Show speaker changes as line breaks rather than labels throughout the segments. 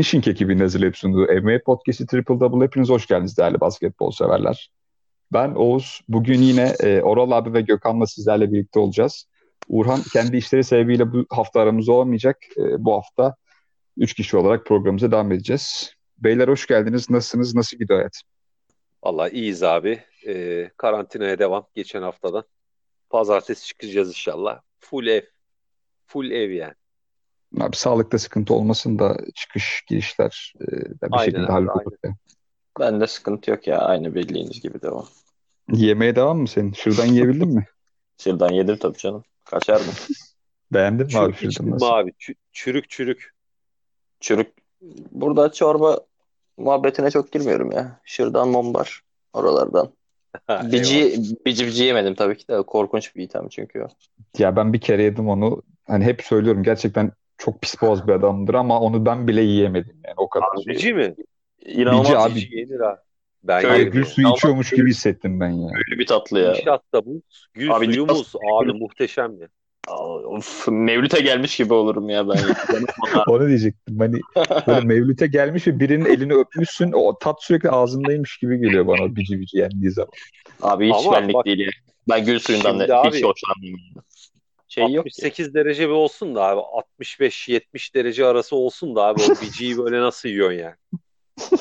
Finishing ekibinin hazırlayıp sunduğu NBA Podcast'i Triple Double hepiniz hoş geldiniz değerli basketbol severler. Ben Oğuz. Bugün yine e, Oral abi ve Gökhan'la sizlerle birlikte olacağız. Urhan kendi işleri sebebiyle bu hafta aramızda olamayacak. E, bu hafta 3 kişi olarak programımıza devam edeceğiz. Beyler hoş geldiniz. Nasılsınız? Nasıl gidiyor hayat?
Valla iyiyiz abi. E, karantinaya devam geçen haftadan. Pazartesi çıkacağız inşallah. Full ev. Full ev yani.
Abi sağlıkta sıkıntı olmasın da çıkış girişler e, de bir
Aynen
şekilde hallolur. yani.
Bende sıkıntı yok ya. Aynı bildiğiniz gibi devam.
Yemeye devam mı senin? Şuradan yiyebildin mi?
Şırdan yedim tabii canım. Kaçar mı?
Beğendin mi abi şuradan nasıl?
abi? Çü- çürük çürük.
Çürük. Burada çorba muhabbetine çok girmiyorum ya. Şırdan, mombar oralardan.
Ha.
Bici, bici bici yemedim tabii ki de. Korkunç bir item çünkü o.
Ya ben bir kere yedim onu. Hani hep söylüyorum gerçekten çok pis boğaz bir adamdır ama onu ben bile yiyemedim yani o kadar.
Bici mi?
İnanılmaz
Bici abi.
Bici yenir abi. Ben
Şöyle
Abi
yerim
gül
yani.
suyu içiyormuş gibi hissettim ben ya.
Öyle bir tatlı ya.
İnşaatta buz, gül
Abi
suyu muz. Abi muhteşem ya.
Of, Mevlüt'e gelmiş gibi olurum ya ben.
Onu diyecektim. Hani böyle mevlüte gelmiş ve birinin elini öpmüşsün. O tat sürekli ağzındaymış gibi geliyor bana bici bici yendiği zaman.
Abi hiç
Ama
benlik
bak-
değil ya. Ben gül suyundan da hiç hoşlanmıyorum. Şey yok ki.
68 derece bir olsun da abi 65-70 derece arası olsun da abi o biciyi böyle nasıl yiyorsun yani?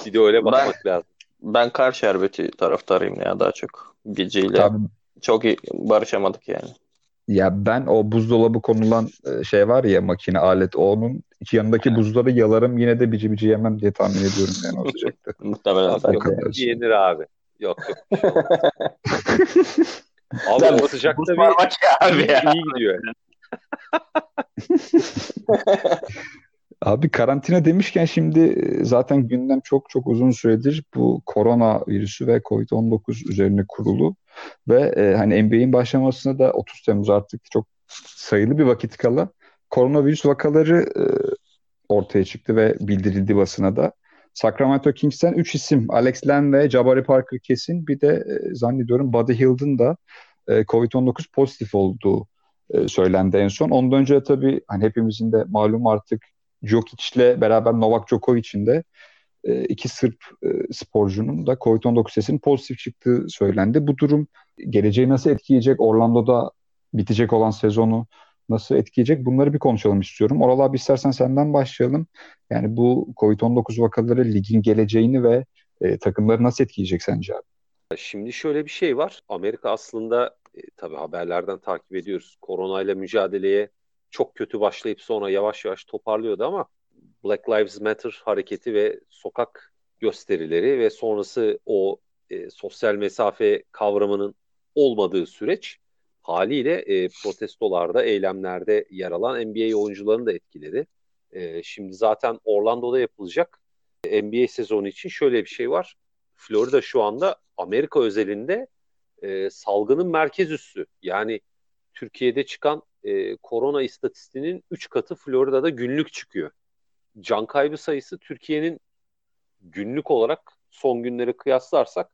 Bir de öyle bakmak lazım.
Ben kar şerbeti taraftarıyım ya daha çok. Biciyle.
Abi,
Çok iyi barışamadık yani.
ya ben o buzdolabı konulan e, şey var ya makine alet onun yanındaki buzları yalarım yine de bici bici yemem diye tahmin ediyorum yani o sıcakta.
Muhtemelen
Abi
ben
yok, yenir abi. Yok yok. Abi o sıcakta bir
ya abi ya.
iyi gidiyor.
Abi karantina demişken şimdi e, zaten gündem çok çok uzun süredir bu korona virüsü ve Covid-19 üzerine kurulu ve e, hani NBA'in başlamasına da 30 Temmuz artık çok sayılı bir vakit kala koronavirüs vakaları e, ortaya çıktı ve bildirildi basına da. Sacramento Kings'ten 3 isim Alex Len ve Jabari Parker kesin bir de e, zannediyorum Buddy Hield'ın da e, Covid-19 pozitif olduğu e, söylendi en son. Ondan önce tabii hani hepimizin de malum artık Djokic'le beraber Novak Djokovic'in de e, iki Sırp e, sporcunun da Covid-19 testinin pozitif çıktığı söylendi. Bu durum geleceği nasıl etkileyecek? Orlando'da bitecek olan sezonu nasıl etkileyecek? Bunları bir konuşalım istiyorum. Oral abi istersen senden başlayalım. Yani bu Covid-19 vakaları ligin geleceğini ve e, takımları nasıl etkileyecek sence abi?
Şimdi şöyle bir şey var. Amerika aslında e, tabii haberlerden takip ediyoruz. Koronayla mücadeleye çok kötü başlayıp sonra yavaş yavaş toparlıyordu ama Black Lives Matter hareketi ve sokak gösterileri ve sonrası o e, sosyal mesafe kavramının olmadığı süreç haliyle e, protestolarda, eylemlerde yer alan NBA oyuncularını da etkiledi. E, şimdi zaten Orlando'da yapılacak e, NBA sezonu için şöyle bir şey var. Florida şu anda Amerika özelinde e, salgının merkez üssü. Yani Türkiye'de çıkan e, korona istatistiğinin 3 katı Florida'da günlük çıkıyor. Can kaybı sayısı Türkiye'nin günlük olarak son günleri kıyaslarsak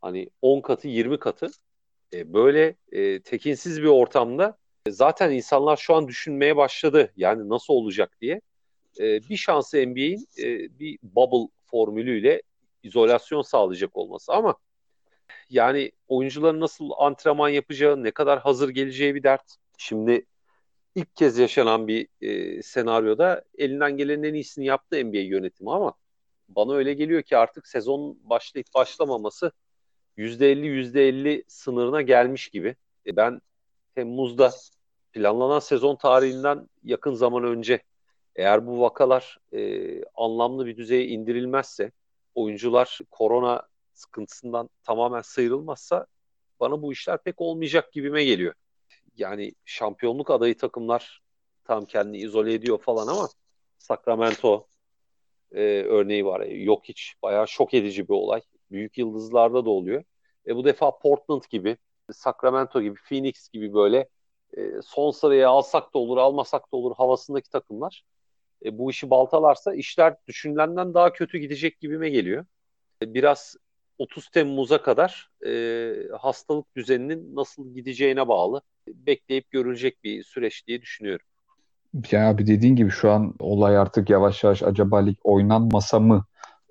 hani 10 katı 20 katı. E, böyle e, tekinsiz bir ortamda e, zaten insanlar şu an düşünmeye başladı. Yani nasıl olacak diye. E, bir şansı NBA'in e, bir bubble formülüyle izolasyon sağlayacak olması ama yani oyuncuların nasıl antrenman yapacağı, ne kadar hazır geleceği bir dert. Şimdi ilk kez yaşanan bir e, senaryoda elinden gelenin en iyisini yaptı NBA yönetimi ama bana öyle geliyor ki artık sezon başlayıp başlamaması %50 %50 sınırına gelmiş gibi. E, ben Temmuz'da planlanan sezon tarihinden yakın zaman önce eğer bu vakalar e, anlamlı bir düzeye indirilmezse oyuncular korona sıkıntısından tamamen sıyrılmazsa bana bu işler pek olmayacak gibime geliyor. Yani şampiyonluk adayı takımlar tam kendini izole ediyor falan ama Sacramento e, örneği var. Yok hiç bayağı şok edici bir olay. Büyük yıldızlarda da oluyor. E, bu defa Portland gibi, Sacramento gibi, Phoenix gibi böyle e, son sıraya alsak da olur, almasak da olur havasındaki takımlar e, bu işi baltalarsa işler düşünülenden daha kötü gidecek gibime geliyor. E, biraz 30 Temmuz'a kadar e, hastalık düzeninin nasıl gideceğine bağlı. Bekleyip görülecek bir süreç diye düşünüyorum.
Ya abi dediğin gibi şu an olay artık yavaş yavaş acaba lig oynanmasa mı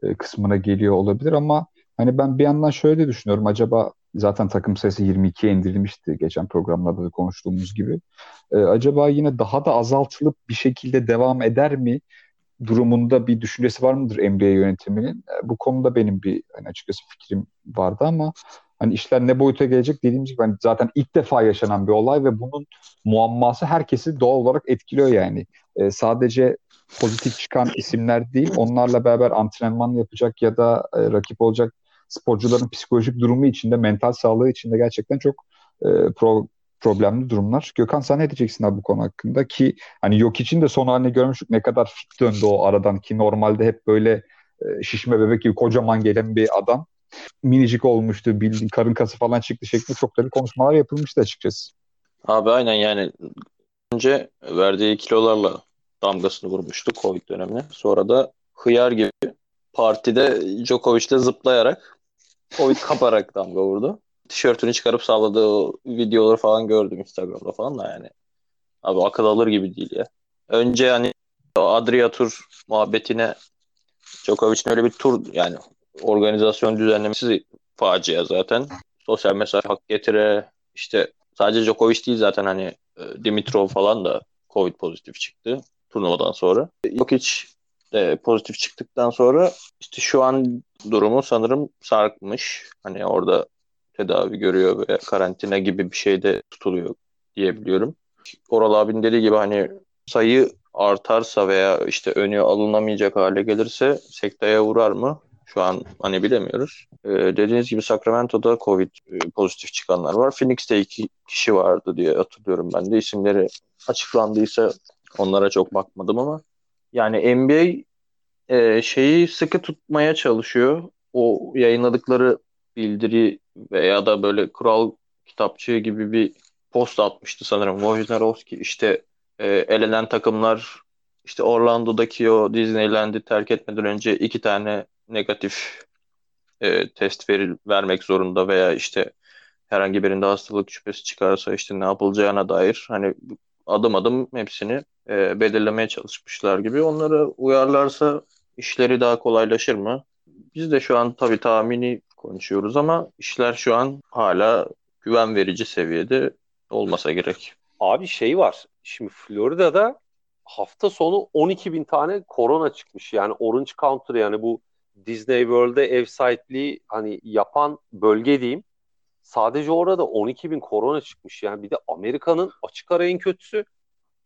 e, kısmına geliyor olabilir ama hani ben bir yandan şöyle de düşünüyorum acaba zaten takım sayısı 22'ye indirilmişti geçen programlarda da konuştuğumuz gibi. E, acaba yine daha da azaltılıp bir şekilde devam eder mi durumunda bir düşüncesi var mıdır NBA yönetiminin? E, bu konuda benim bir hani açıkçası fikrim vardı ama hani işler ne boyuta gelecek dediğimiz gibi hani zaten ilk defa yaşanan bir olay ve bunun muamması herkesi doğal olarak etkiliyor yani. E, sadece pozitif çıkan isimler değil, onlarla beraber antrenman yapacak ya da e, rakip olacak sporcuların psikolojik durumu içinde, mental sağlığı içinde gerçekten çok e, pro, problemli durumlar. Gökhan sen ne diyeceksin abi bu konu hakkında ki hani yok için de son halini görmüştük ne kadar fit döndü o aradan ki normalde hep böyle e, şişme bebek gibi kocaman gelen bir adam minicik olmuştu bildiğin karın kası falan çıktı şeklinde çok da konuşmalar yapılmıştı açıkçası.
Abi aynen yani önce verdiği kilolarla damgasını vurmuştu Covid dönemine. Sonra da hıyar gibi partide Djokovic'le zıplayarak Covid kaparak damga vurdu. Tişörtünü çıkarıp salladığı videoları falan gördüm Instagram'da falan da yani. Abi akıl alır gibi değil ya. Önce hani Adria Tur muhabbetine Djokovic'in öyle bir tur yani organizasyon düzenlemesi facia zaten. Sosyal mesafe hak getire işte sadece Djokovic değil zaten hani e, Dimitrov falan da Covid pozitif çıktı turnuvadan sonra. Yok de pozitif çıktıktan sonra işte şu an durumu sanırım sarkmış. Hani orada tedavi görüyor ve karantina gibi bir şeyde tutuluyor diyebiliyorum. Oral abinin dediği gibi hani sayı artarsa veya işte önü alınamayacak hale gelirse sekteye vurar mı? Şu an hani bilemiyoruz. Ee, dediğiniz gibi Sacramento'da Covid e, pozitif çıkanlar var. Phoenix'te iki kişi vardı diye hatırlıyorum ben de. isimleri açıklandıysa onlara çok bakmadım ama yani NBA e, şeyi sıkı tutmaya çalışıyor. O yayınladıkları bildiri veya da böyle kural kitapçığı gibi bir post atmıştı sanırım. Wojnarowski işte e, elenen takımlar işte Orlando'daki o Disneyland'i terk etmeden önce iki tane negatif e, test veril, vermek zorunda veya işte herhangi birinde hastalık şüphesi çıkarsa işte ne yapılacağına dair hani adım adım hepsini e, belirlemeye çalışmışlar gibi. Onları uyarlarsa işleri daha kolaylaşır mı? Biz de şu an tabii tahmini konuşuyoruz ama işler şu an hala güven verici seviyede olmasa gerek.
Abi şey var. Şimdi Florida'da hafta sonu 12 bin tane korona çıkmış. Yani Orange County yani bu Disney World'e ev sahipliği hani yapan bölge diyeyim. Sadece orada 12 bin korona çıkmış. Yani bir de Amerika'nın açık ara en kötüsü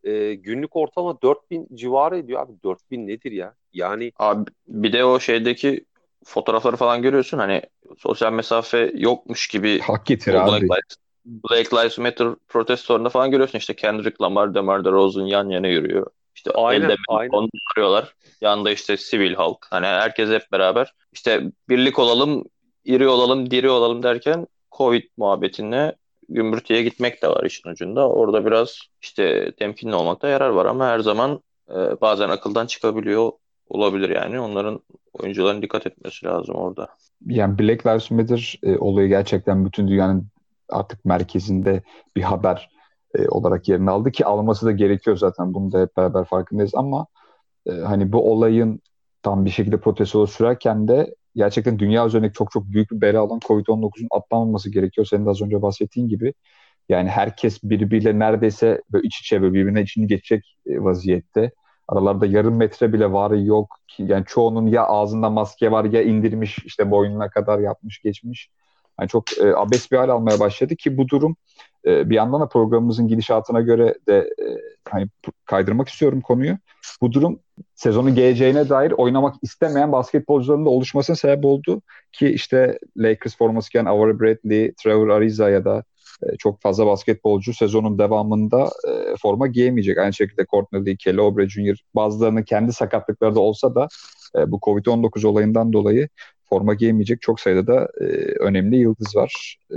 e, günlük ortalama 4 bin civarı ediyor abi. 4 bin nedir ya? Yani
abi bir de o şeydeki fotoğrafları falan görüyorsun hani sosyal mesafe yokmuş gibi
hak getir abi.
Black Lives, Black Lives Matter protestolarında falan görüyorsun işte Kendrick Lamar, DeMar DeRozan yan yana yürüyor. İşte aynen, elde aynen. arıyorlar. Yanında işte sivil halk. Hani herkes hep beraber işte birlik olalım, iri olalım, diri olalım derken Covid muhabbetine gümrütüye gitmek de var işin ucunda. Orada biraz işte temkinli olmakta yarar var ama her zaman e, bazen akıldan çıkabiliyor olabilir yani. Onların oyuncuların dikkat etmesi lazım orada.
Yani Black Lives Matter e, olayı gerçekten bütün dünyanın artık merkezinde bir haber e, olarak yerini aldı ki alması da gerekiyor zaten. Bunu da hep beraber farkındayız ama e, hani bu olayın tam bir şekilde protestoda sürerken de gerçekten dünya üzerindeki çok çok büyük bir bela olan COVID-19'un atlanmaması gerekiyor. Senin de az önce bahsettiğin gibi. Yani herkes birbiriyle neredeyse böyle iç içe böyle birbirine içini geçecek e, vaziyette. Aralarda yarım metre bile var yok. Yani çoğunun ya ağzında maske var ya indirmiş işte boynuna kadar yapmış geçmiş. Yani çok e, abes bir hal almaya başladı ki bu durum e, bir yandan da programımızın gidişatına göre de e, hani kaydırmak istiyorum konuyu. Bu durum sezonun geleceğine dair oynamak istemeyen basketbolcuların da oluşmasına sebep oldu ki işte Lakers forması giyen Avery Bradley, Trevor Ariza ya da e, çok fazla basketbolcu sezonun devamında e, forma giyemeyecek. Aynı şekilde Courtney Lee, Kelly Oubre Jr. bazılarının kendi sakatlıkları da olsa da e, bu Covid-19 olayından dolayı forma giyemeyecek çok sayıda da e, önemli yıldız var. E,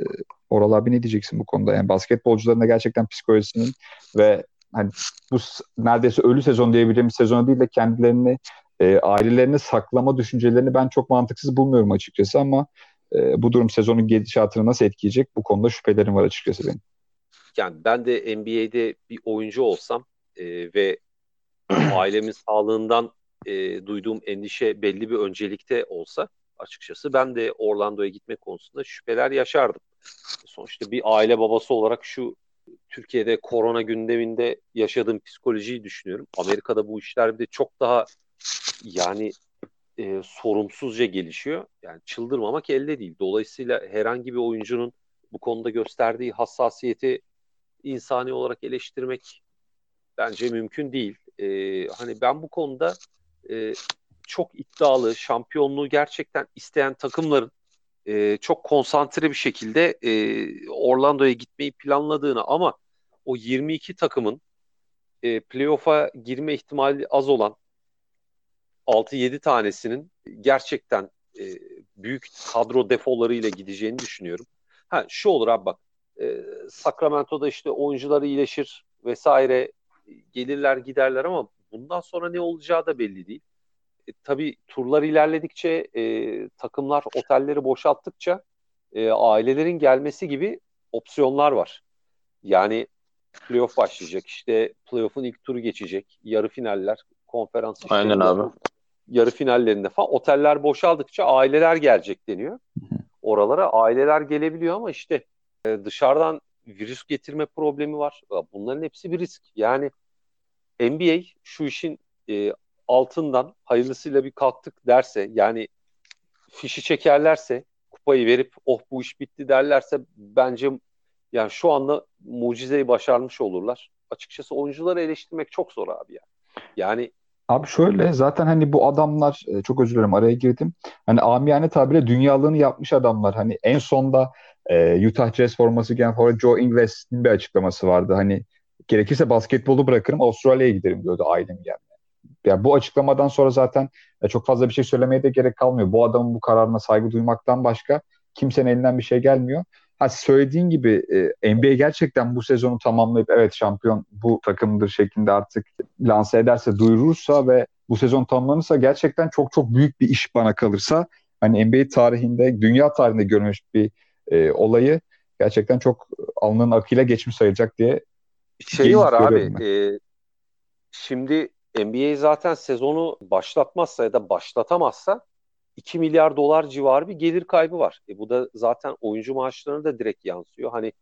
Oral abi ne diyeceksin bu konuda? Yani basketbolcuların da gerçekten psikolojisinin ve hani bu neredeyse ölü sezon diyebileceğimiz sezonu değil de kendilerini e, ailelerini saklama düşüncelerini ben çok mantıksız bulmuyorum açıkçası ama e, bu durum sezonun gidişatını nasıl etkileyecek bu konuda şüphelerim var açıkçası benim.
Yani ben de NBA'de bir oyuncu olsam e, ve ailemin sağlığından e, duyduğum endişe belli bir öncelikte olsa açıkçası ben de Orlando'ya gitme konusunda şüpheler yaşardım. Sonuçta bir aile babası olarak şu Türkiye'de korona gündeminde yaşadığım psikolojiyi düşünüyorum. Amerika'da bu işler bir de çok daha yani e, sorumsuzca gelişiyor. Yani çıldırmamak elde değil. Dolayısıyla herhangi bir oyuncunun bu konuda gösterdiği hassasiyeti insani olarak eleştirmek bence mümkün değil. E, hani ben bu konuda e, çok iddialı, şampiyonluğu gerçekten isteyen takımların e, çok konsantre bir şekilde e, Orlando'ya gitmeyi planladığını ama o 22 takımın e, playoff'a girme ihtimali az olan 6-7 tanesinin gerçekten e, büyük kadro defolarıyla gideceğini düşünüyorum. Ha şu olur abi bak e, Sacramento'da işte oyuncular iyileşir vesaire gelirler giderler ama bundan sonra ne olacağı da belli değil. E, tabii turlar ilerledikçe e, takımlar otelleri boşalttıkça e, ailelerin gelmesi gibi opsiyonlar var. Yani playoff başlayacak işte playoff'un ilk turu geçecek yarı finaller konferans
Aynen abi.
yarı finallerinde falan oteller boşaldıkça aileler gelecek deniyor. Oralara aileler gelebiliyor ama işte e, dışarıdan virüs getirme problemi var. Bunların hepsi bir risk. Yani NBA şu işin e, altından hayırlısıyla bir kalktık derse yani fişi çekerlerse kupayı verip oh bu iş bitti derlerse bence yani şu anda mucizeyi başarmış olurlar. Açıkçası oyuncuları eleştirmek çok zor abi ya. Yani
Abi şöyle zaten hani bu adamlar e, çok özür dilerim araya girdim. Hani amiyane tabirle dünyalığını yapmış adamlar. Hani en sonda e, Utah Jazz forması giyen forvet Joe Ingles'in bir açıklaması vardı. Hani gerekirse basketbolu bırakırım Avustralya'ya giderim diyordu ailem gelmeye. Yani bu açıklamadan sonra zaten e, çok fazla bir şey söylemeye de gerek kalmıyor. Bu adamın bu kararına saygı duymaktan başka kimsenin elinden bir şey gelmiyor. Ha söylediğin gibi e, NBA gerçekten bu sezonu tamamlayıp evet şampiyon bu takımdır şeklinde artık lanse ederse, duyurursa ve bu sezon tamamlanırsa gerçekten çok çok büyük bir iş bana kalırsa hani NBA tarihinde, dünya tarihinde görmüş bir e, olayı gerçekten çok alnının akıyla geçmiş sayılacak diye
şey var abi. E, şimdi NBA zaten sezonu başlatmazsa ya da başlatamazsa 2 milyar dolar civarı bir gelir kaybı var. E bu da zaten oyuncu maaşlarına da direkt yansıyor. Hani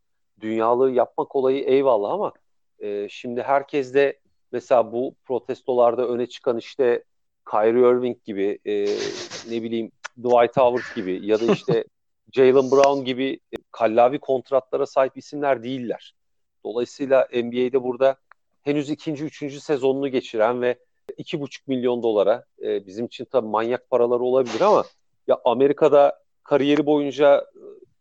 dünyalığı yapmak olayı eyvallah ama e, şimdi herkes de mesela bu protestolarda öne çıkan işte Kyrie Irving gibi e, ne bileyim Dwight Howard gibi ya da işte Jalen Brown gibi e, kallavi kontratlara sahip isimler değiller. Dolayısıyla NBA'de burada henüz ikinci, üçüncü sezonunu geçiren ve iki buçuk milyon dolara e, bizim için tabii manyak paraları olabilir ama ya Amerika'da kariyeri boyunca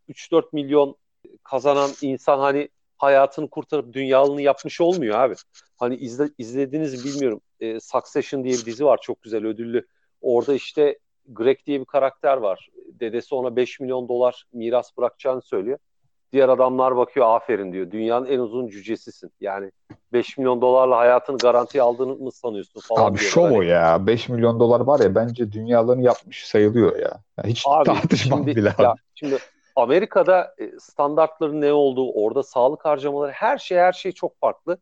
3-4 e, milyon kazanan insan hani hayatını kurtarıp dünyalını yapmış olmuyor abi. Hani izle, izlediniz bilmiyorum. E, Succession diye bir dizi var çok güzel ödüllü. Orada işte Greg diye bir karakter var. Dedesi ona 5 milyon dolar miras bırakacağını söylüyor. Diğer adamlar bakıyor aferin diyor. Dünyanın en uzun cücesisin. Yani 5 milyon dolarla hayatını garantiye aldığını mı sanıyorsun falan.
Abi şov o ya. 5 milyon dolar var ya bence dünyalarını yapmış sayılıyor ya. Yani hiç abi, tartışmam şimdi, bile. Ya,
şimdi Amerika'da e, standartların ne olduğu, orada sağlık harcamaları her şey her şey çok farklı.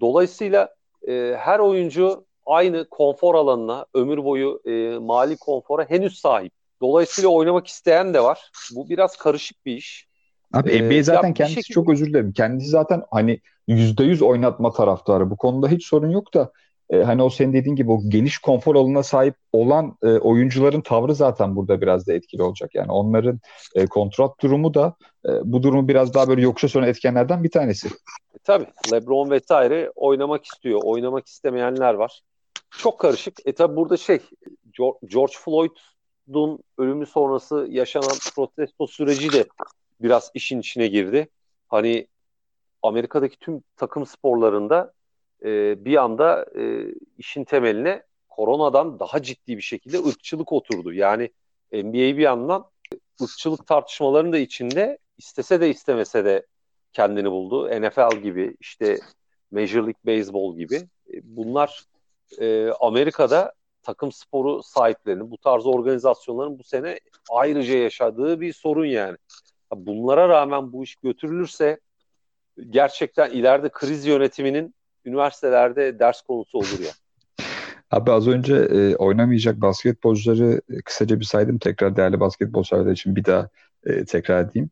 Dolayısıyla e, her oyuncu aynı konfor alanına, ömür boyu e, mali konfora henüz sahip. Dolayısıyla oynamak isteyen de var. Bu biraz karışık bir iş.
Abi ee, NBA zaten kendisi şekilde... çok özür dilerim. Kendisi zaten hani yüzde yüz oynatma taraftarı. Bu konuda hiç sorun yok da e, hani o senin dediğin gibi o geniş konfor alanına sahip olan e, oyuncuların tavrı zaten burada biraz da etkili olacak. Yani onların e, kontrat durumu da e, bu durumu biraz daha böyle yokuşa sonra etkenlerden bir tanesi.
E, tabii LeBron vesaire oynamak istiyor. Oynamak istemeyenler var. Çok karışık. E tabii burada şey George Floyd'un ölümü sonrası yaşanan protesto süreci de biraz işin içine girdi. Hani Amerika'daki tüm takım sporlarında e, bir anda e, işin temeline koronadan daha ciddi bir şekilde ırkçılık oturdu. Yani NBA bir yandan ırkçılık tartışmalarının da içinde istese de istemese de kendini buldu. NFL gibi işte Major League Baseball gibi. E, bunlar e, Amerika'da takım sporu sahiplerinin bu tarz organizasyonların bu sene ayrıca yaşadığı bir sorun yani. Bunlara rağmen bu iş götürülürse gerçekten ileride kriz yönetiminin üniversitelerde ders konusu olur ya.
Abi az önce e, oynamayacak basketbolcuları e, kısaca bir saydım. Tekrar değerli basketbolcular için bir daha e, tekrar edeyim.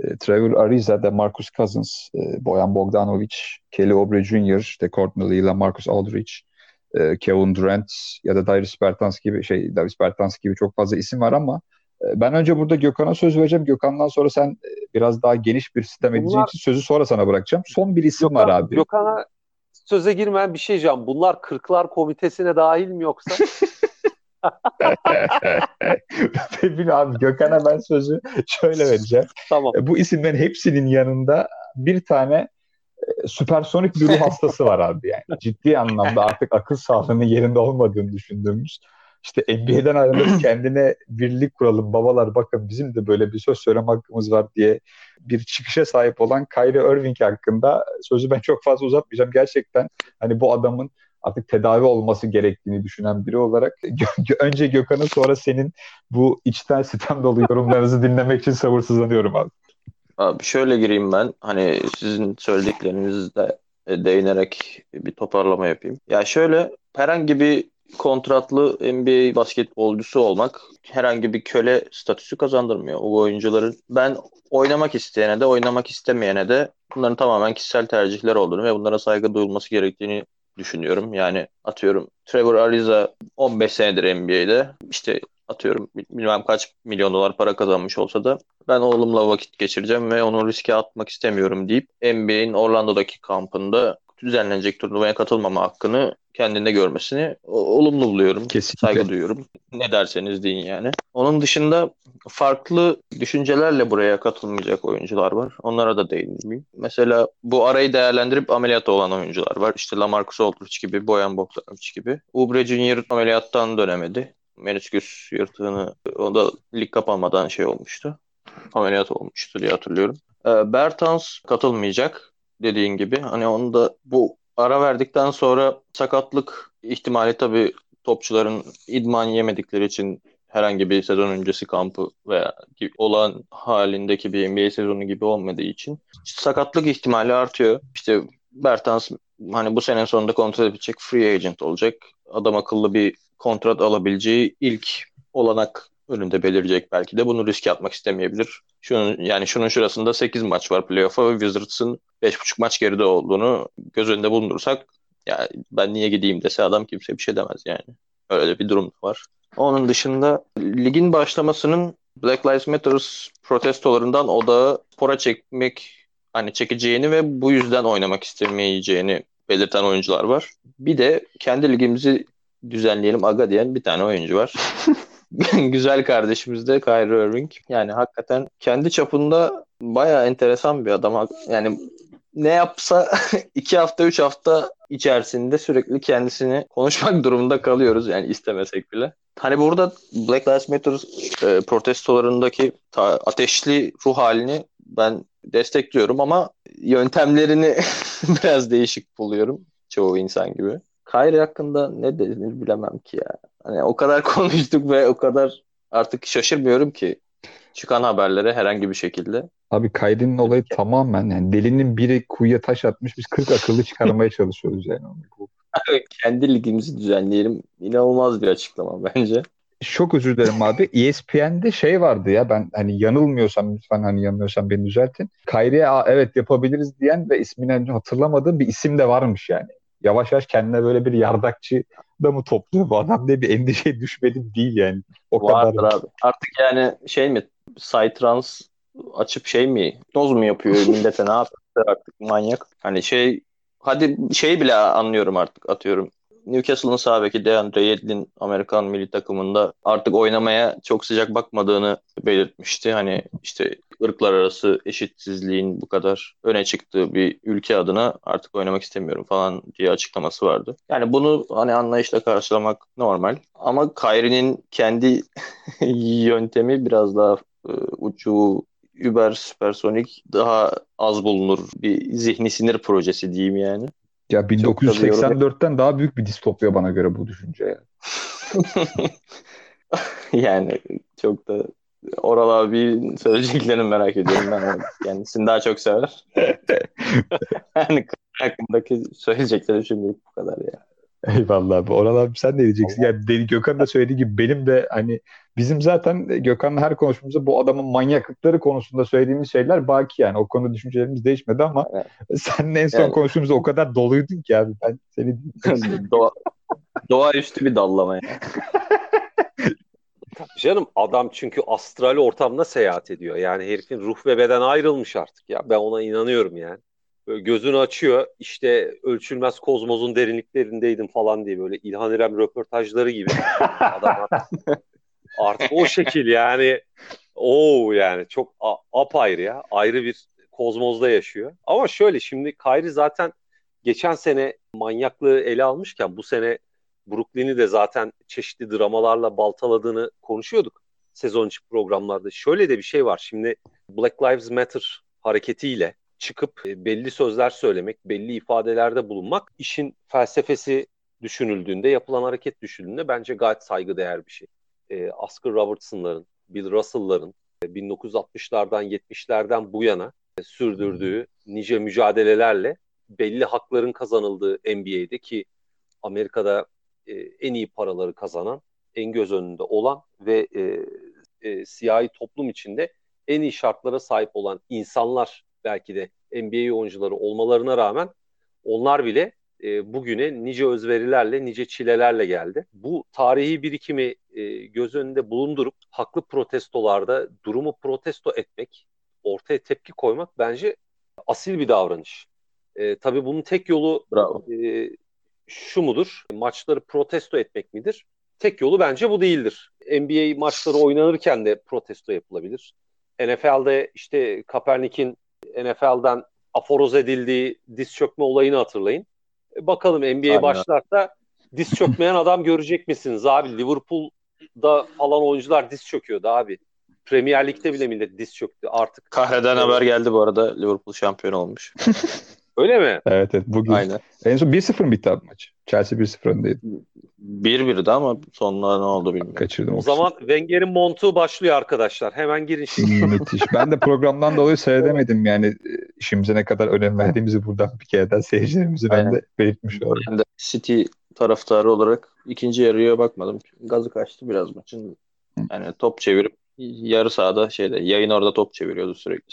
E, Trevor Ariza, de Marcus Cousins, e, Boyan Bogdanovic, Kelly Oubre Jr., işte Courtney ile Marcus Aldridge, e, Kevin Durant ya da Darius Bertans gibi şey Darius Bertans gibi çok fazla isim var ama ben önce burada Gökhan'a söz vereceğim. Gökhan'dan sonra sen e, biraz daha geniş bir sistem edeceğin için sözü sonra sana bırakacağım. Son bir isim
Gökhan,
var abi.
Gökhan'a söze girmeyen bir şey diyeceğim. Bunlar kırklar komitesine dahil mi yoksa?
Peki abi Gökhan'a ben sözü şöyle vereceğim.
Tamam.
Bu isimlerin hepsinin yanında bir tane e, süpersonik bir ruh hastası var abi yani. Ciddi anlamda artık akıl sağlığının yerinde olmadığını düşündüğümüz işte NBA'den ayrılıp kendine birlik kuralım babalar bakın bizim de böyle bir söz söyleme hakkımız var diye bir çıkışa sahip olan Kyrie Irving hakkında sözü ben çok fazla uzatmayacağım. Gerçekten hani bu adamın artık tedavi olması gerektiğini düşünen biri olarak önce Gökhan'ın sonra senin bu içten sitem dolu yorumlarınızı dinlemek için sabırsızlanıyorum abi.
Abi şöyle gireyim ben. Hani sizin söylediklerinizde değinerek bir toparlama yapayım. Ya şöyle herhangi bir kontratlı NBA basketbolcusu olmak herhangi bir köle statüsü kazandırmıyor o oyuncuların. Ben oynamak isteyene de oynamak istemeyene de bunların tamamen kişisel tercihler olduğunu ve bunlara saygı duyulması gerektiğini düşünüyorum. Yani atıyorum Trevor Ariza 15 senedir NBA'de işte atıyorum bilmem kaç milyon dolar para kazanmış olsa da ben oğlumla vakit geçireceğim ve onu riske atmak istemiyorum deyip NBA'in Orlando'daki kampında düzenlenecek turnuvaya katılmama hakkını kendinde görmesini olumlu buluyorum. Kesinlikle. Saygı duyuyorum. Ne derseniz deyin yani. Onun dışında farklı düşüncelerle buraya katılmayacak oyuncular var. Onlara da değinmeyeyim. Mesela bu arayı değerlendirip ameliyat olan oyuncular var. İşte Lamarcus Aldridge gibi, Boyan Bogdanovic gibi. Ubre Junior ameliyattan dönemedi. Menisküs yırtığını, o da lig kapanmadan şey olmuştu. Ameliyat olmuştu diye hatırlıyorum. Ee, Bertans katılmayacak dediğin gibi. Hani onu da bu ara verdikten sonra sakatlık ihtimali tabii topçuların idman yemedikleri için herhangi bir sezon öncesi kampı veya olan halindeki bir NBA sezonu gibi olmadığı için sakatlık ihtimali artıyor. İşte Bertans hani bu sene sonunda kontrat edecek free agent olacak. Adam akıllı bir kontrat alabileceği ilk olanak önünde belirecek belki de. Bunu riske atmak istemeyebilir. Şunun, yani şunun şurasında 8 maç var playoff'a ve Wizards'ın 5.5 maç geride olduğunu göz önünde bulundursak ya ben niye gideyim dese adam kimse bir şey demez yani. Öyle bir durum var. Onun dışında ligin başlamasının Black Lives Matter protestolarından odağı spora çekmek hani çekeceğini ve bu yüzden oynamak istemeyeceğini belirten oyuncular var. Bir de kendi ligimizi düzenleyelim aga diyen bir tane oyuncu var. güzel kardeşimiz de Kyrie Irving. Yani hakikaten kendi çapında baya enteresan bir adam. Yani ne yapsa iki hafta üç hafta içerisinde sürekli kendisini konuşmak durumunda kalıyoruz yani istemesek bile. Hani burada Black Lives Matter e, protestolarındaki ta, ateşli ruh halini ben destekliyorum ama yöntemlerini biraz değişik buluyorum çoğu insan gibi. Kyrie hakkında ne denir bilemem ki ya. Hani o kadar konuştuk ve o kadar artık şaşırmıyorum ki çıkan haberlere herhangi bir şekilde.
Abi Kyrie'nin olayı tamamen yani delinin biri kuyuya taş atmış biz 40 akıllı çıkarmaya çalışıyoruz yani.
Kendi ligimizi düzenleyelim. İnanılmaz bir açıklama bence.
Çok özür dilerim abi. ESPN'de şey vardı ya ben hani yanılmıyorsam lütfen hani yanılıyorsam beni düzeltin. Kyrie'ye evet yapabiliriz diyen ve ismini hatırlamadığım bir isim de varmış yani yavaş yavaş kendine böyle bir yardakçı da mı topluyor bu adam diye bir endişeye düşmedim değil yani. O
Vardır kadar. abi. Artık yani şey mi Psytrance açıp şey mi noz mu yapıyor millete ne yapıyor artık manyak. Hani şey hadi şey bile anlıyorum artık atıyorum. Newcastle'ın sağ beki DeAndre Yedlin Amerikan milli takımında artık oynamaya çok sıcak bakmadığını belirtmişti. Hani işte ırklar arası eşitsizliğin bu kadar öne çıktığı bir ülke adına artık oynamak istemiyorum falan diye açıklaması vardı. Yani bunu hani anlayışla karşılamak normal. Ama Kyrie'nin kendi yöntemi biraz daha e, ucu Uber süpersonik daha az bulunur bir zihni sinir projesi diyeyim yani.
Ya 1984'ten daha büyük bir distopya bana göre bu düşünce ya.
yani çok da Oral abi söyleyeceklerini merak ediyorum ben. Kendisini daha çok sever. yani hakkındaki söyleyecekleri şimdilik bu kadar ya.
Eyvallah abi. Orhan abi sen ne diyeceksin? Yani Deli Gökhan da söylediği gibi benim de hani bizim zaten Gökhan'la her konuşmamızda bu adamın manyaklıkları konusunda söylediğimiz şeyler baki yani. O konuda düşüncelerimiz değişmedi ama evet. sen en son yani... konuştuğumuzda o kadar doluydun ki abi. Ben seni
Doğa, doğaüstü bir dallama ya.
Canım adam çünkü astral ortamda seyahat ediyor. Yani herifin ruh ve beden ayrılmış artık ya. Ben ona inanıyorum yani. Gözünü açıyor işte ölçülmez kozmozun derinliklerindeydim falan diye böyle İlhan İrem röportajları gibi. Adam artık, artık o şekil yani o yani çok apayrı ya. Ayrı bir kozmozda yaşıyor. Ama şöyle şimdi Kyrie zaten geçen sene manyaklığı ele almışken bu sene Brooklyn'i de zaten çeşitli dramalarla baltaladığını konuşuyorduk sezon içi programlarda. Şöyle de bir şey var. Şimdi Black Lives Matter hareketiyle çıkıp e, belli sözler söylemek, belli ifadelerde bulunmak işin felsefesi düşünüldüğünde, yapılan hareket düşünüldüğünde bence gayet saygıdeğer bir şey. E, Oscar Robertson'ların, Bill Russell'ların 1960'lardan e, 70'lerden bu yana e, sürdürdüğü nice mücadelelerle belli hakların kazanıldığı NBA'de ki Amerika'da e, en iyi paraları kazanan, en göz önünde olan ve e, e, siyahi toplum içinde en iyi şartlara sahip olan insanlar belki de NBA oyuncuları olmalarına rağmen onlar bile e, bugüne nice özverilerle, nice çilelerle geldi. Bu tarihi birikimi e, göz önünde bulundurup haklı protestolarda durumu protesto etmek, ortaya tepki koymak bence asil bir davranış. E, tabii bunun tek yolu Bravo. E, şu mudur? Maçları protesto etmek midir? Tek yolu bence bu değildir. NBA maçları oynanırken de protesto yapılabilir. NFL'de işte Kaepernick'in NFL'den aforoz edildiği diz çökme olayını hatırlayın. E, bakalım NBA Aynen. başlarsa diz çökmeyen adam görecek misiniz abi? Liverpool'da falan oyuncular diz çöküyordu abi. Premier Lig'de bile millet diz çöktü artık.
Kahreden haber geldi bu arada. Liverpool şampiyon olmuş.
Öyle mi?
Evet evet bugün. Aynen. En son 1-0 mı bitti abi maç? Chelsea 1-0 öndeydi.
1-1'di ama sonunda ne oldu bilmiyorum.
Kaçırdım.
O zaman Wenger'in montu başlıyor arkadaşlar. Hemen girin şimdi.
Müthiş. Ben de programdan dolayı seyredemedim yani işimize ne kadar önem verdiğimizi buradan bir kere daha seyircilerimize ben de belirtmiş oldum.
Ben de City taraftarı olarak ikinci yarıya bakmadım. Gazı kaçtı biraz maçın. Yani top çevirip yarı sahada şeyde yayın orada top çeviriyordu sürekli.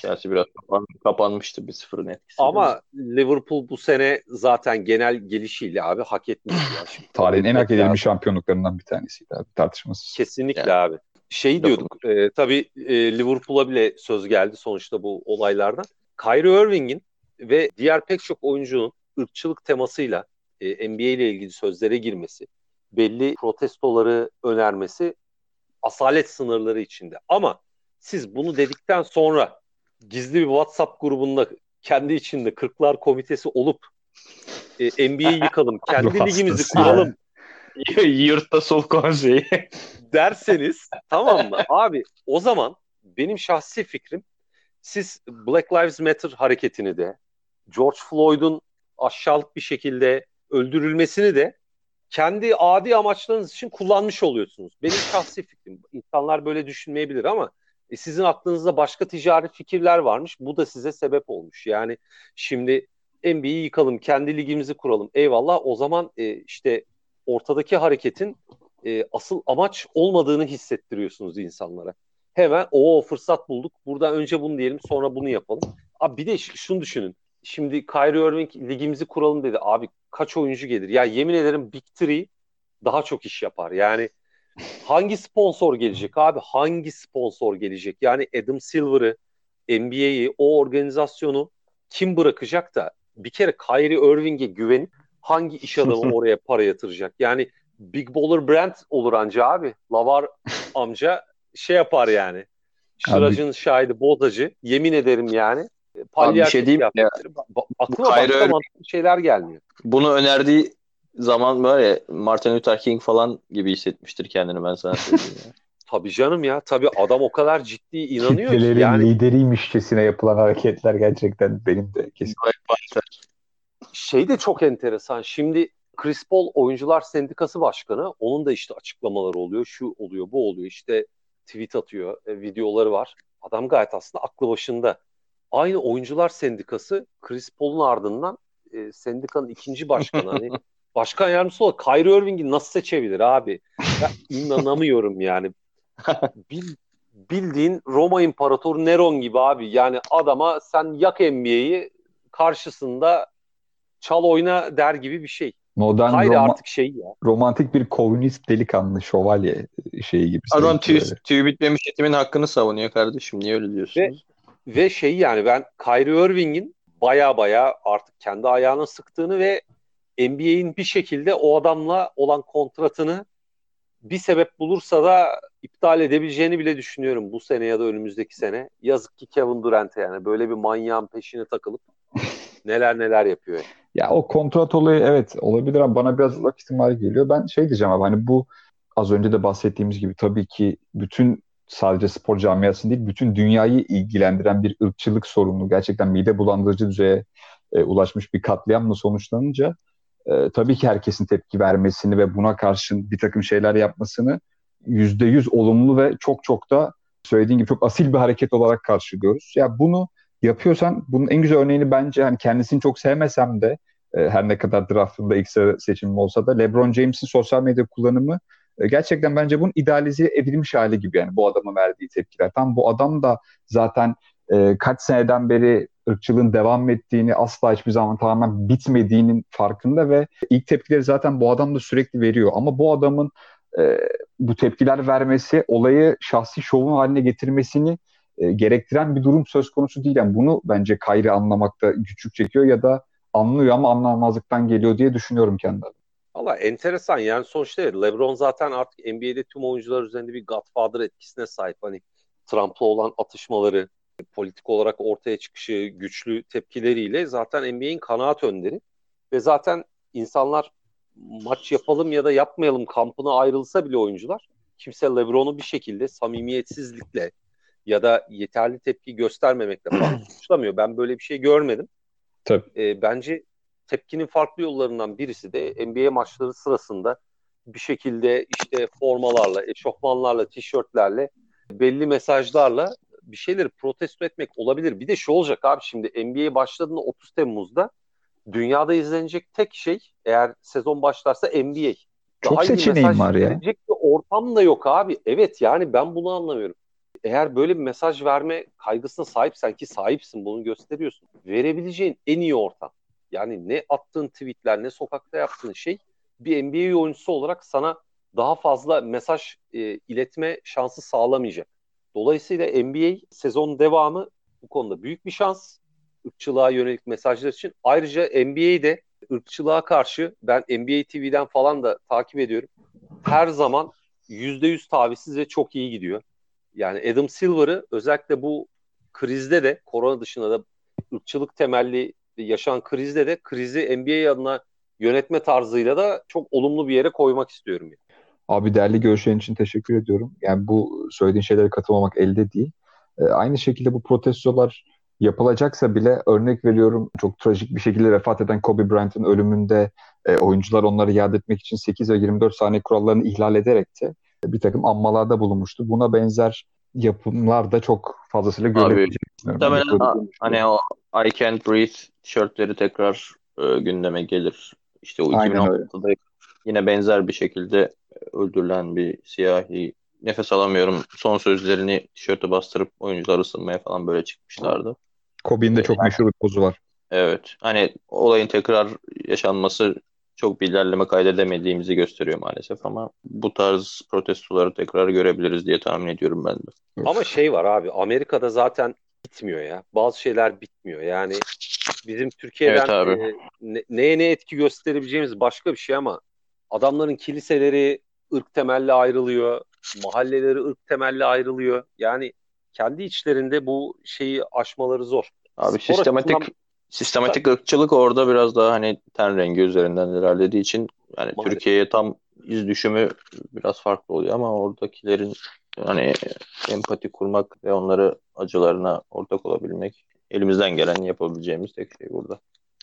Chelsea biraz kapan, kapanmıştı bir sıfırın etkisi.
Ama Liverpool bu sene zaten genel gelişiyle abi hak şimdi.
Tarihin en hak edilmiş şampiyonluklarından bir tanesiydi abi tartışmasız.
Kesinlikle yani. abi. Şey diyorduk e, tabii e, Liverpool'a bile söz geldi sonuçta bu olaylardan. Kyrie Irving'in ve diğer pek çok oyuncunun ırkçılık temasıyla e, NBA ile ilgili sözlere girmesi, belli protestoları önermesi asalet sınırları içinde. Ama siz bunu dedikten sonra gizli bir WhatsApp grubunda kendi içinde kırklar komitesi olup e, NBA'yi yıkalım, kendi ligimizi kuralım.
Yurtta sol konseyi.
derseniz tamam mı? Abi o zaman benim şahsi fikrim siz Black Lives Matter hareketini de George Floyd'un aşağılık bir şekilde öldürülmesini de kendi adi amaçlarınız için kullanmış oluyorsunuz. Benim şahsi fikrim. İnsanlar böyle düşünmeyebilir ama e, sizin aklınızda başka ticari fikirler varmış. Bu da size sebep olmuş. Yani şimdi NBA'yi yıkalım, kendi ligimizi kuralım. Eyvallah. O zaman e, işte ortadaki hareketin e, asıl amaç olmadığını hissettiriyorsunuz insanlara. Hemen o fırsat bulduk. Burada önce bunu diyelim, sonra bunu yapalım. Abi bir de şunu düşünün. Şimdi Kyrie Irving ligimizi kuralım dedi. Abi kaç oyuncu gelir? Ya yemin ederim Big Three daha çok iş yapar. Yani hangi sponsor gelecek abi? Hangi sponsor gelecek? Yani Adam Silver'ı, NBA'yi, o organizasyonu kim bırakacak da bir kere Kyrie Irving'e güvenip hangi iş adamı oraya para yatıracak? Yani Big Baller Brand olur anca abi. Lavar amca şey yapar yani. Şıracın şahidi bozacı. Yemin ederim yani.
Abi bir şey diyeyim ya.
Aklıma başka mantıklı şeyler gelmiyor.
Bunu önerdiği zaman böyle Martin Luther King falan gibi hissetmiştir kendini ben sana söyleyeyim ya.
Tabii canım ya. Tabii adam o kadar ciddi inanıyor
Kitlelerin ki. Yani... lideriymişçesine yapılan hareketler gerçekten benim de kesin.
Şey de çok enteresan. Şimdi Chris Paul Oyuncular Sendikası Başkanı. Onun da işte açıklamaları oluyor. Şu oluyor, bu oluyor. İşte tweet atıyor, e, videoları var. Adam gayet aslında aklı başında. Aynı Oyuncular Sendikası Chris Paul'un ardından e, sendikanın ikinci başkanı hani başkan yardımcısı olarak Kyrie Irving'i nasıl seçebilir abi? Ben inanamıyorum yani. Bil, bildiğin Roma İmparatoru Neron gibi abi. Yani adama sen yak NBA'yi karşısında çal oyna der gibi bir şey.
Modern
Hayır
roma-
artık şey ya.
romantik bir komünist delikanlı şövalye şeyi gibi.
Adam tüy, tüy bitmemiş etimin hakkını savunuyor kardeşim. Niye öyle diyorsunuz?
Ve şey yani ben Kyrie Irving'in baya baya artık kendi ayağına sıktığını ve NBA'in bir şekilde o adamla olan kontratını bir sebep bulursa da iptal edebileceğini bile düşünüyorum bu sene ya da önümüzdeki sene. Yazık ki Kevin Durant'e yani böyle bir manyağın peşine takılıp neler neler yapıyor. yani.
Ya o kontrat olayı evet olabilir ama bana biraz uzak ihtimal geliyor. Ben şey diyeceğim abi hani bu az önce de bahsettiğimiz gibi tabii ki bütün sadece spor camiasını değil bütün dünyayı ilgilendiren bir ırkçılık sorunu gerçekten mide bulandırıcı düzeye e, ulaşmış bir katliamla sonuçlanınca e, tabii ki herkesin tepki vermesini ve buna karşın bir takım şeyler yapmasını yüzde yüz olumlu ve çok çok da söylediğin gibi çok asil bir hareket olarak karşılıyoruz. Ya bunu yapıyorsan bunun en güzel örneğini bence hani kendisini çok sevmesem de e, her ne kadar draftında ilk seçimim olsa da LeBron James'in sosyal medya kullanımı e, gerçekten bence bunun idealize edilmiş hali gibi yani bu adama verdiği tepkiler. Tam bu adam da zaten e, kaç seneden beri ırkçılığın devam ettiğini asla hiçbir zaman tamamen bitmediğinin farkında ve ilk tepkileri zaten bu adam da sürekli veriyor. Ama bu adamın e, bu tepkiler vermesi olayı şahsi şovun haline getirmesini e, gerektiren bir durum söz konusu değil. Yani bunu bence Kyrie anlamakta güçlük çekiyor ya da anlıyor ama anlamazlıktan geliyor diye düşünüyorum kendi adıma.
Valla enteresan yani sonuçta LeBron zaten artık NBA'de tüm oyuncular üzerinde bir Godfather etkisine sahip. Hani Trump'la olan atışmaları, politik olarak ortaya çıkışı, güçlü tepkileriyle zaten NBA'in kanaat önderi. Ve zaten insanlar maç yapalım ya da yapmayalım kampına ayrılsa bile oyuncular kimse LeBron'u bir şekilde samimiyetsizlikle ya da yeterli tepki göstermemekle falan suçlamıyor. Ben böyle bir şey görmedim.
Tabii.
E, bence tepkinin farklı yollarından birisi de NBA maçları sırasında bir şekilde işte formalarla, eşofmanlarla, tişörtlerle, belli mesajlarla bir şeyleri protesto etmek olabilir. Bir de şu olacak abi şimdi NBA başladığında 30 Temmuz'da dünyada izlenecek tek şey eğer sezon başlarsa NBA.
Çok
Daha
seçeneğim var ya.
bir ortam da yok abi. Evet yani ben bunu anlamıyorum. Eğer böyle bir mesaj verme kaygısına sahipsen ki sahipsin bunu gösteriyorsun. Verebileceğin en iyi ortam. Yani ne attığın tweetler ne sokakta yaptığın şey bir NBA oyuncusu olarak sana daha fazla mesaj e, iletme şansı sağlamayacak. Dolayısıyla NBA sezon devamı bu konuda büyük bir şans. Irkçılığa yönelik mesajlar için. Ayrıca NBA'de ırkçılığa karşı ben NBA TV'den falan da takip ediyorum. Her zaman %100 tavizsiz ve çok iyi gidiyor. Yani Adam Silver'ı özellikle bu krizde de korona dışında da ırkçılık temelli yaşanan krizde de krizi NBA adına yönetme tarzıyla da çok olumlu bir yere koymak istiyorum. Yani.
Abi değerli görüşlerin için teşekkür ediyorum. Yani bu söylediğin şeylere katılmamak elde değil. E, aynı şekilde bu protestolar yapılacaksa bile örnek veriyorum çok trajik bir şekilde vefat eden Kobe Bryant'ın ölümünde e, oyuncular onları yad etmek için 8 ve 24 saniye kurallarını ihlal ederek de bir takım anmalarda bulunmuştu. Buna benzer yapımlar da çok fazlasıyla görülebilecek.
Muhtemelen ha, hani o I Can't Breathe tişörtleri tekrar e, gündeme gelir. İşte o
Aynen
2016'da yine benzer bir şekilde öldürülen bir siyahi nefes alamıyorum son sözlerini tişörte bastırıp oyuncular ısınmaya falan böyle çıkmışlardı.
Kobe'nin de çok
Yani-
meşhur bir pozu var.
Evet. Hani olayın tekrar yaşanması çok bir ilerleme kaydedemediğimizi gösteriyor maalesef ama bu tarz protestoları tekrar görebiliriz diye tahmin ediyorum ben de.
Ama şey var abi Amerika'da zaten bitmiyor ya. Bazı şeyler bitmiyor. Yani bizim Türkiye'den
Evet abi.
e, ne- neye ne etki gösterebileceğimiz başka bir şey ama adamların kiliseleri ırk temelli ayrılıyor. Mahalleleri ırk temelli ayrılıyor. Yani kendi içlerinde bu şeyi aşmaları zor.
Abi
Spor
sistematik
açısından-
sistematik ırkçılık orada biraz daha hani ten rengi üzerinden ilerlediği için yani. Türkiye'ye tam iz düşümü biraz farklı oluyor ama oradakilerin hani empati kurmak ve onları acılarına ortak olabilmek elimizden gelen yapabileceğimiz tek şey burada.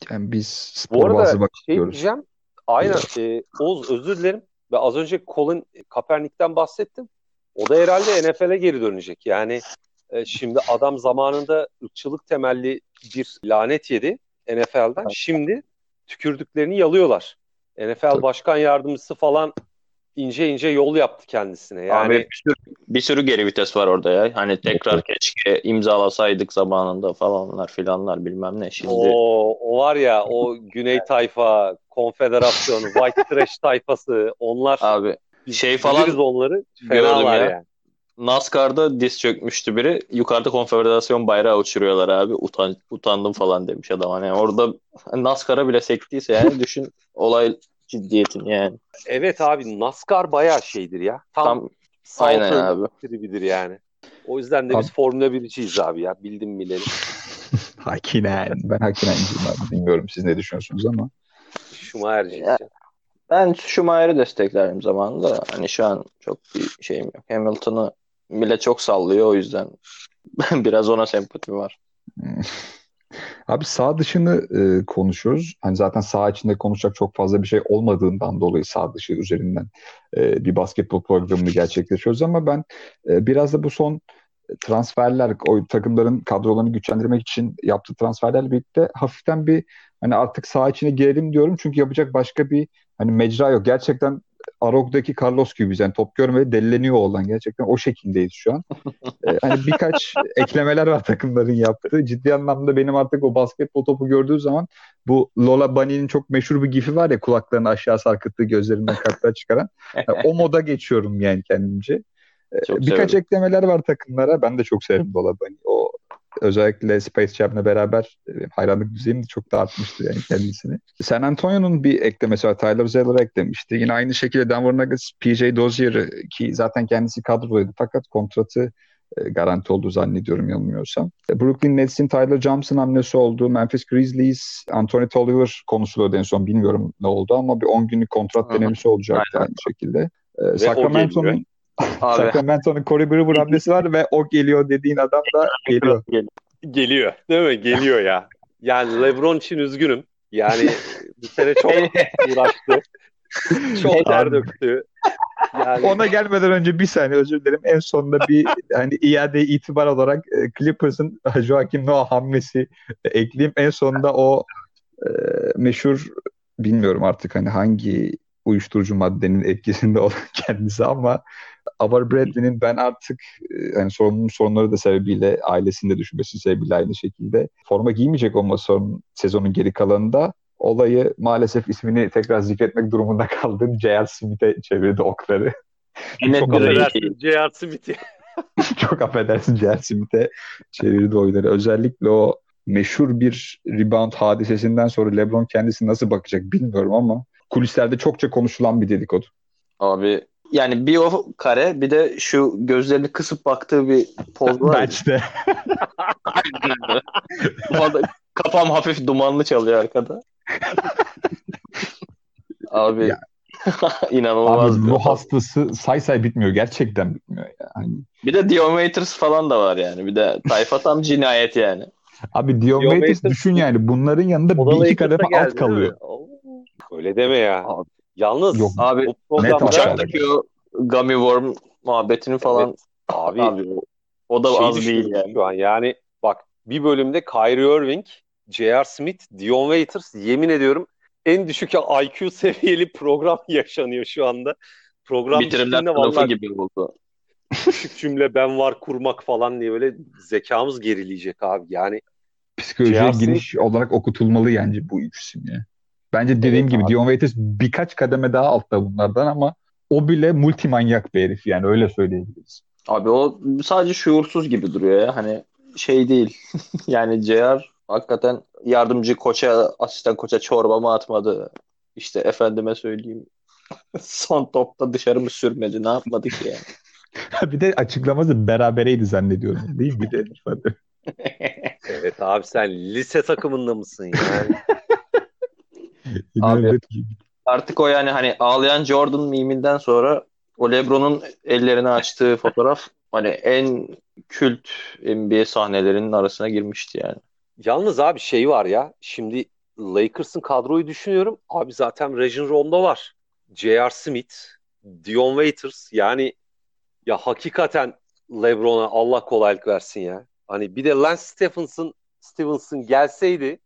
Yani biz
Bu
spor bazı
arada şey
bakıyoruz.
diyeceğim. Aynen. E, Oğuz özür dilerim. Ve az önce Colin Kaepernick'ten bahsettim. O da herhalde NFL'e geri dönecek. Yani e, şimdi adam zamanında ırkçılık temelli bir lanet yedi NFL'den. Şimdi tükürdüklerini yalıyorlar NFL
Tabii.
başkan yardımcısı falan ince ince yol yaptı kendisine. Yani
Abi bir sürü, bir sürü geri vites var orada ya. Hani tekrar keşke imzalasaydık zamanında falanlar filanlar bilmem ne. Şimdi
o, o var ya o Güney tayfa, konfederasyon, White Trash tayfası onlar
abi şey falan
onları
gördüm
fenalar
ya.
yani.
NASCAR'da diz çökmüştü biri. Yukarıda konfederasyon bayrağı uçuruyorlar abi. Utan, utandım falan demiş adam. Hani orada NASCAR'a bile sektiyse yani düşün olay ciddiyetini yani.
Evet abi NASCAR bayağı şeydir ya. Tam,
Tam aynen abi.
tribidir yani. O yüzden de
Abi-
biz Formula 1'ciyiz abi ya. Bildim bileli.
Hakinen. Ben Hakinen'ciyim abi. Bilmiyorum siz ne düşünüyorsunuz ama.
Ya. Ben Schumacher'i desteklerim zamanında. Hani şu an çok bir şeyim yok. Hamilton'ı bile çok sallıyor o yüzden biraz ona sempatim var.
Abi sağ dışını e, konuşuyoruz. Hani zaten sağ içinde konuşacak çok fazla bir şey olmadığından dolayı sağ dışı üzerinden e, bir basketbol programını gerçekleşiyoruz ama ben e, biraz da bu son transferler, o takımların kadrolarını güçlendirmek için yaptığı transferlerle birlikte hafiften bir hani artık sağ içine girelim diyorum. Çünkü yapacak başka bir hani mecra yok. Gerçekten Arog'daki Carlos gibiyiz. Yani top görmeye delileniyor olan. Gerçekten o şekildeyiz şu an. Ee, hani birkaç eklemeler var takımların yaptığı. Ciddi anlamda benim artık o basketbol topu gördüğü zaman bu Lola Bunny'nin çok meşhur bir gifi var ya kulaklarını aşağı sarkıttığı gözlerinden kartlar çıkaran. Yani o moda geçiyorum yani kendimce. Ee,
Çok
birkaç
severim.
eklemeler var takımlara. Ben de çok severim Lola Bunny. O özellikle Space Jam'le beraber e, hayranlık düzeyim de çok da artmıştı yani kendisini. San Antonio'nun bir eklemesi var. Tyler Zeller'ı eklemişti. Yine aynı şekilde Denver Nuggets PJ Dozier'ı ki zaten kendisi kadrodaydı fakat kontratı e, garanti olduğu zannediyorum yanılmıyorsam. E, Brooklyn Nets'in Tyler Johnson hamlesi oldu. Memphis Grizzlies, Anthony Tolliver konuşuluyordu en son. Bilmiyorum ne oldu ama bir 10 günlük kontrat denemesi olacaktı
Aynen.
aynı şekilde. Sacramento'nun.
Abi
Sacramento'nun Corey Brewer hamlesi var ve o geliyor dediğin adam da geliyor.
Geliyor. Değil mi? Geliyor ya. Yani LeBron için üzgünüm. Yani bu sene çok uğraştı. Çok ter döktü. Yani
Ona gelmeden önce bir saniye özür dilerim. En sonunda bir hani iade itibar olarak e, Clippers'ın Joakim Noah hamlesi e, ekleyeyim. En sonunda o e, meşhur bilmiyorum artık hani hangi uyuşturucu maddenin etkisinde olan kendisi ama Avar Bradley'nin ben artık e, hani sorunun sorunları da sebebiyle ailesinde düşünmesi sebebiyle aynı şekilde forma giymeyecek olması son sezonun geri kalanında olayı maalesef ismini tekrar zikretmek durumunda kaldığım J.R. Smith'e çevirdi okları.
Yine
Çok
affedersin J.R.
Çok affedersin J.R. Smith'e çevirdi oyları. Özellikle o meşhur bir rebound hadisesinden sonra LeBron kendisi nasıl bakacak bilmiyorum ama kulislerde çokça konuşulan bir dedikodu.
Abi yani bir o kare bir de şu gözlerini kısıp baktığı bir poz var.
Bench'te.
Kafam hafif dumanlı çalıyor arkada. Abi
Ya.
inanılmaz.
Abi bu hastası say say bitmiyor. Gerçekten bitmiyor. ya. Hani,
Bir de Dion Waiters falan da var yani. Bir de tayfa tam cinayet yani.
abi Waiters- düşün yani bunların yanında
O da
bir iki kademe alt kalıyor.
Öyle deme ya.
Abi-
Yalnız
Yok,
Abi
bu programda
uçaktaki o gummy worm muhabbetini falan
Evet, abi,
abi o, o da
şey
az değil yani.
Şu an yani bak bir bölümde Kyrie Irving, J.R. Smith, Dion Waiters yemin ediyorum en düşük IQ seviyeli program yaşanıyor şu anda. Program
Bitirimler
vallahi
gibi oldu.
küçük cümle ben var kurmak falan diye böyle zekamız gerileyecek abi. Yani
Psikolojiye
J.R. Smith-
giriş olarak okutulmalı yani bu ikisi ya. Bence dediğim
Evet
gibi
abi.
Dion Waiters birkaç kademe daha altta bunlardan ama o bile multimanyak bir herif yani öyle söyleyebiliriz.
Abi o sadece şuursuz gibi duruyor ya. Hani şey değil. yani JR hakikaten yardımcı koça, asistan koça çorba mı atmadı? İşte efendime söyleyeyim. Son topta dışarı mı sürmedi? Ne yapmadı ki yani?
bir de açıklaması berabereydi zannediyorum değil mi? Bir de
evet abi sen lise takımında mısın yani?
İnanılır
Artık o yani hani ağlayan Jordan miminden sonra o LeBron'un ellerini açtığı fotoğraf hani en kült NBA sahnelerinin arasına girmişti yani.
Yalnız abi şey var ya şimdi Lakers'ın kadroyu düşünüyorum. Abi zaten Rajon Rondo var. J.R. Smith, Dion Waiters yani ya hakikaten LeBron'a Allah kolaylık versin ya. Hani bir de Lance Stephenson Stevenson gelseydi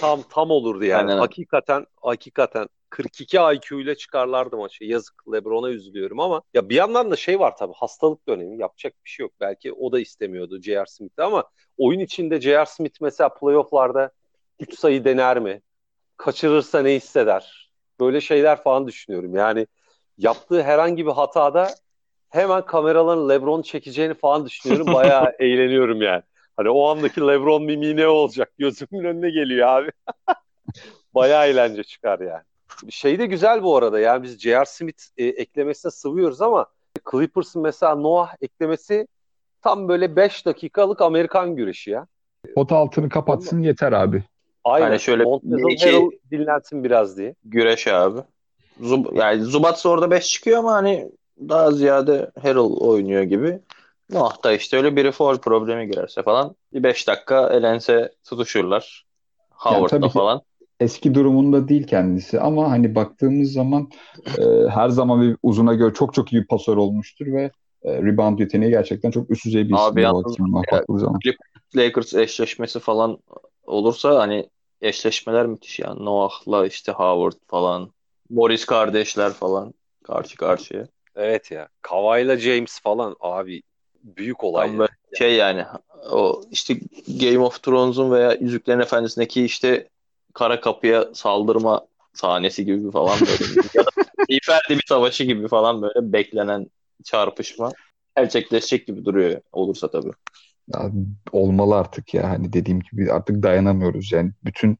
tam tam olurdu yani.
Aynen.
Hakikaten hakikaten 42 IQ ile çıkarlardı maçı. Yazık LeBron'a üzülüyorum ama ya bir yandan da şey var tabii hastalık dönemi yapacak bir şey yok. Belki o da istemiyordu J.R. Smith'i ama oyun içinde J.R. Smith mesela playofflarda 3 sayı dener mi? Kaçırırsa ne hisseder? Böyle şeyler falan düşünüyorum. Yani yaptığı herhangi bir hatada hemen kameraların LeBron çekeceğini falan düşünüyorum. Bayağı eğleniyorum yani. Hani o andaki LeBron mimi ne olacak? Gözümün önüne geliyor abi. Bayağı eğlence çıkar yani. Şey de güzel bu arada. Yani biz J.R. Smith e, eklemesine sıvıyoruz ama Clippers'ın mesela Noah eklemesi tam böyle 5 dakikalık Amerikan güreşi ya.
Pot altını kapatsın Ondan... yeter abi.
Aynen. Hani şöyle
iki dinlensin biraz diye.
Güreş abi. Zub yani Zubats orada 5 çıkıyor ama hani daha ziyade Harrell oynuyor gibi. Noah da işte öyle biri foul problemi girerse falan bir 5 dakika elense tutuşurlar. Howard'da yani falan.
Eski durumunda değil kendisi ama hani baktığımız zaman e, her zaman bir uzuna göre çok çok iyi bir pasör olmuştur ve e, rebound yeteneği gerçekten çok üst düzey bir
isim. Abi zaman. Lakers eşleşmesi falan olursa hani eşleşmeler müthiş yani. Noah'la işte Howard falan. Morris kardeşler falan karşı karşıya.
Evet ya. Kawhi'la James falan abi büyük olay. Tam
yani. şey yani o işte Game of Thrones'un veya Yüzüklerin Efendisi'ndeki işte kara kapıya saldırma sahnesi gibi falan böyle. ya da İferdi bir savaşı gibi falan böyle beklenen çarpışma gerçekleşecek gibi duruyor olursa tabii.
Ya, olmalı artık ya hani dediğim gibi artık dayanamıyoruz yani bütün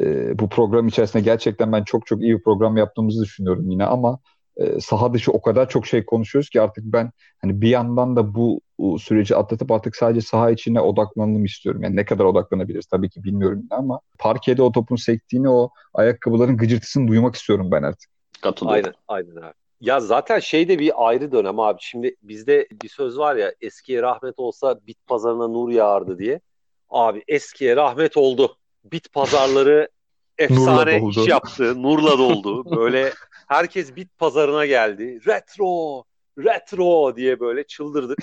e, bu program içerisinde gerçekten ben çok çok iyi bir program yaptığımızı düşünüyorum yine ama e, saha dışı o kadar çok şey konuşuyoruz ki artık ben hani bir yandan da bu, bu süreci atlatıp artık sadece saha içine odaklanalım istiyorum. Yani ne kadar odaklanabiliriz tabii ki bilmiyorum ama parkede o topun sektiğini o ayakkabıların gıcırtısını duymak istiyorum ben artık.
Katılıyorum. Aynen, aynen abi. Ya zaten şey de bir ayrı dönem abi. Şimdi bizde bir söz var ya eskiye rahmet olsa bit pazarına nur yağardı diye. Abi eskiye rahmet oldu. Bit pazarları efsane iş yaptı. Nurla doldu. Böyle herkes bit pazarına geldi. Retro, retro diye böyle çıldırdık.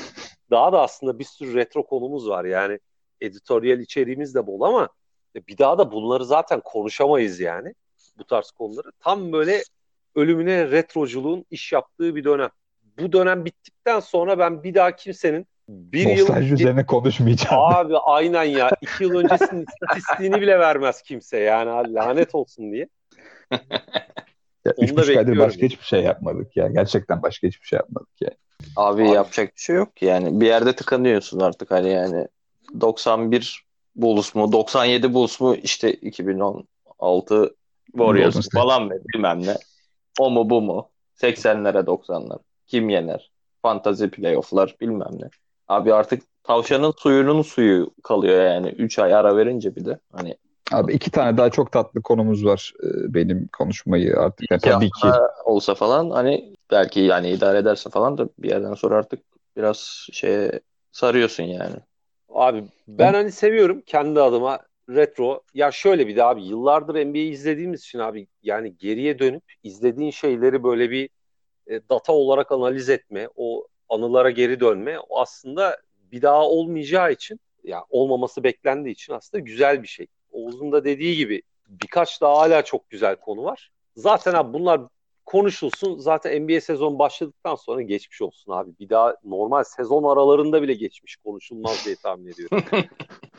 Daha da aslında bir sürü retro konumuz var. Yani editoryal içeriğimiz de bol ama bir daha da bunları zaten konuşamayız yani. Bu tarz konuları. Tam böyle ölümüne retroculuğun iş yaptığı bir dönem. Bu dönem bittikten sonra ben bir daha kimsenin bir
Nostalji yıl üzerine konuşmayacağım.
Abi aynen ya. iki yıl öncesinin istatistiğini bile vermez kimse yani lanet olsun diye.
Ya, üç buçuk aydır başka hiçbir şey yapmadık ya. Gerçekten başka hiçbir şey yapmadık ya.
Abi, Abi yapacak bir şey yok yani. Bir yerde tıkanıyorsun artık hani yani. 91 Bulls mu 97 Bulls mu işte 2016 Warriors falan mı bilmem ne. O mu bu mu? 80'lere 90'lar. Kim yener? Fantazi playoff'lar bilmem ne. Abi artık tavşanın suyunun suyu kalıyor yani. 3 ay ara verince bir de. Hani
Abi iki tane daha çok tatlı konumuz var e, benim konuşmayı artık. Yani tabii ki.
olsa falan hani belki yani idare ederse falan da bir yerden sonra artık biraz şeye sarıyorsun yani.
Abi ben hani seviyorum kendi adıma retro. Ya şöyle bir de abi yıllardır NBA izlediğimiz için abi yani geriye dönüp izlediğin şeyleri böyle bir e, data olarak analiz etme, o anılara geri dönme o aslında bir daha olmayacağı için ya olmaması beklendiği için aslında güzel bir şey. Oğuz'un da dediği gibi birkaç daha hala çok güzel konu var. Zaten abi bunlar konuşulsun. Zaten NBA sezon başladıktan sonra geçmiş olsun abi. Bir daha normal sezon aralarında bile geçmiş konuşulmaz diye tahmin ediyorum.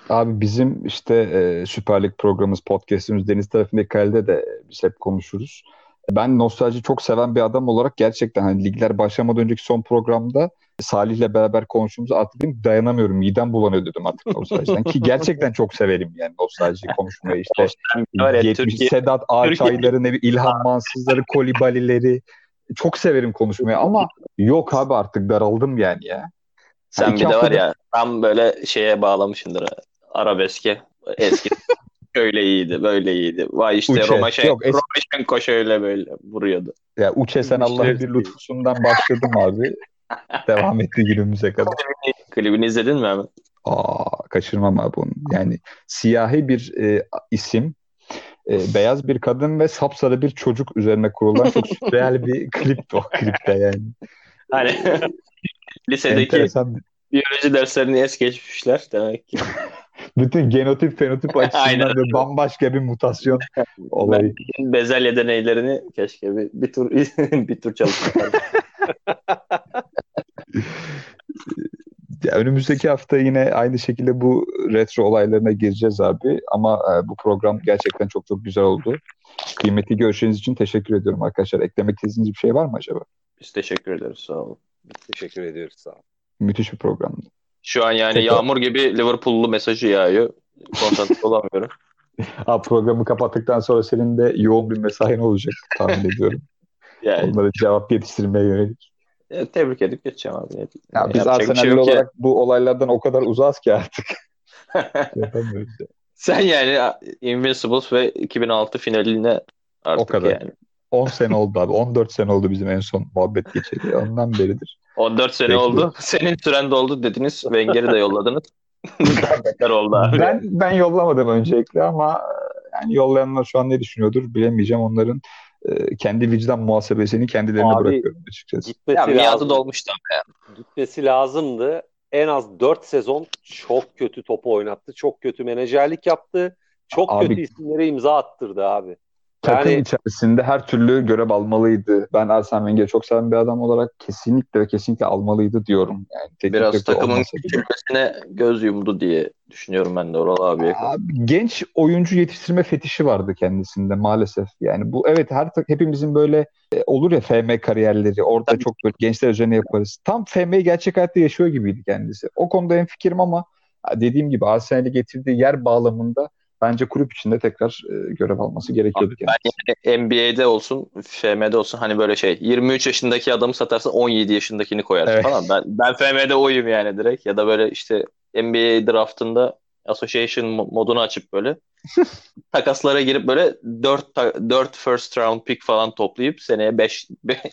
abi bizim işte e, Süper Lig programımız, podcastimiz Deniz tarafındaki kalede de biz hep konuşuruz. Ben nostalji çok seven bir adam olarak gerçekten hani ligler başlamadan önceki son programda Salih'le beraber konuştuğumuzda artık dedim dayanamıyorum. Midem bulanıyor dedim artık nostaljiden. Ki gerçekten çok severim yani nostalji konuşmayı işte. 70 Sedat Ağaçayları, ne İlhan Mansızları, Kolibalileri. Çok severim konuşmayı ama yok abi artık daraldım yani ya.
Sen yani bir de var ya tam böyle şeye bağlamışındır arabeske eski şöyle iyiydi, böyle iyiydi. Vay işte Uçe. Romaşen, Yok, es- Romaşenko şöyle böyle vuruyordu.
Ya Uçe sen Allah'ın bir lütfusundan başladım abi. Devam etti günümüze kadar.
Klibini izledin mi abi?
Aa, kaçırmam abi onu. Yani siyahi bir e, isim, e, beyaz bir kadın ve sapsarı bir çocuk üzerine kurulan çok sürreal bir klip o klipte yani.
Hani lisedeki Enteresan... biyoloji derslerini es geçmişler demek ki.
Bütün genotip fenotip açısından ve bambaşka bir mutasyon olayı.
Ben bezelye deneylerini keşke bir, bir tur bir tur çalışmak.
Ya önümüzdeki hafta yine aynı şekilde bu retro olaylarına gireceğiz abi. Ama e, bu program gerçekten çok çok güzel oldu. Kıymetli görüşleriniz için teşekkür ediyorum arkadaşlar. Eklemek istediğiniz bir şey var mı acaba?
Biz teşekkür ederiz. Sağ olun.
Teşekkür ediyoruz. Sağ olun.
Müthiş bir programdı.
Şu an yani yağmur gibi Liverpool'lu mesajı yağıyor. Konsantre olamıyorum.
Ha, programı kapattıktan sonra senin de yoğun bir mesain olacak tahmin ediyorum. yani. Onlara cevap yetiştirmeye yönelik.
E, tebrik edip geçeceğim abi. Ya,
ya biz Arsenal'li şey olarak ya. bu olaylardan o kadar uzağız ki artık.
Ya. Sen yani Invincibles ve 2006 finaline artık o kadar. yani.
10 sene oldu abi. 14 sene oldu bizim en son muhabbet geçeli. Ondan beridir.
14 sene Bekliyorum. oldu. Senin süren doldu dediniz. Wenger'i de yolladınız. beter oldu abi.
Ben, ben yollamadım öncelikle ama yani yollayanlar şu an ne düşünüyordur bilemeyeceğim. Onların e, kendi vicdan muhasebesini kendilerine Abi, bırakıyorum açıkçası.
Gitmesi ya miadı dolmuştu ama ya.
Gitmesi lazımdı. En az 4 sezon çok kötü topu oynattı. Çok kötü menajerlik yaptı. Çok abi, kötü isimlere imza attırdı abi.
Takım yani, içerisinde her türlü görev almalıydı. Ben Arsene Wenger'i çok seven bir adam olarak kesinlikle ve kesinlikle almalıydı diyorum.
Yani Biraz takımın küçülmesine göz yumdu diye düşünüyorum ben de Oral abiye.
Abi, genç oyuncu yetiştirme fetişi vardı kendisinde maalesef. Yani bu evet her hepimizin böyle e, olur ya FM kariyerleri. Orada Tabii. çok böyle gençler üzerine yaparız. Tam FM'yi gerçek hayatta yaşıyor gibiydi kendisi. O konuda en fikrim ama dediğim gibi Arsenal'i getirdiği yer bağlamında bence kulüp içinde tekrar e, görev alması gerekiyordu.
Abi, ben yani NBA'de olsun, FM'de olsun hani böyle şey 23 yaşındaki adamı satarsın 17 yaşındakini koyarsın evet. falan. Ben, ben FM'de oyum yani direkt ya da böyle işte NBA draftında association modunu açıp böyle takaslara girip böyle 4 4 first round pick falan toplayıp seneye 5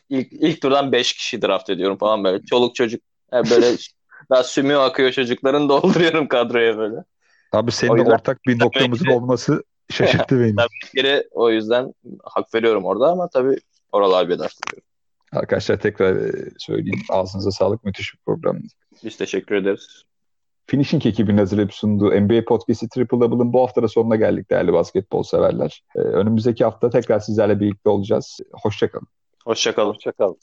ilk, ilk turdan 5 kişi draft ediyorum falan böyle. Çoluk çocuk yani böyle daha sümüğü akıyor çocukların dolduruyorum kadroya böyle.
Abi senin yüzden, ortak bir noktamızın olması şaşırttı beni.
Tabii o yüzden hak veriyorum orada ama tabii Oral abiye de
Arkadaşlar tekrar e, söyleyeyim. Ağzınıza sağlık. Müthiş bir programdı.
Biz teşekkür ederiz.
Finishing ekibinin hazırlayıp sunduğu NBA Podcast'i Triple Double'ın bu hafta da sonuna geldik değerli basketbol severler. Ee, önümüzdeki hafta tekrar sizlerle birlikte olacağız. Hoşçakalın.
Hoşçakalın.
Hoşçakalın.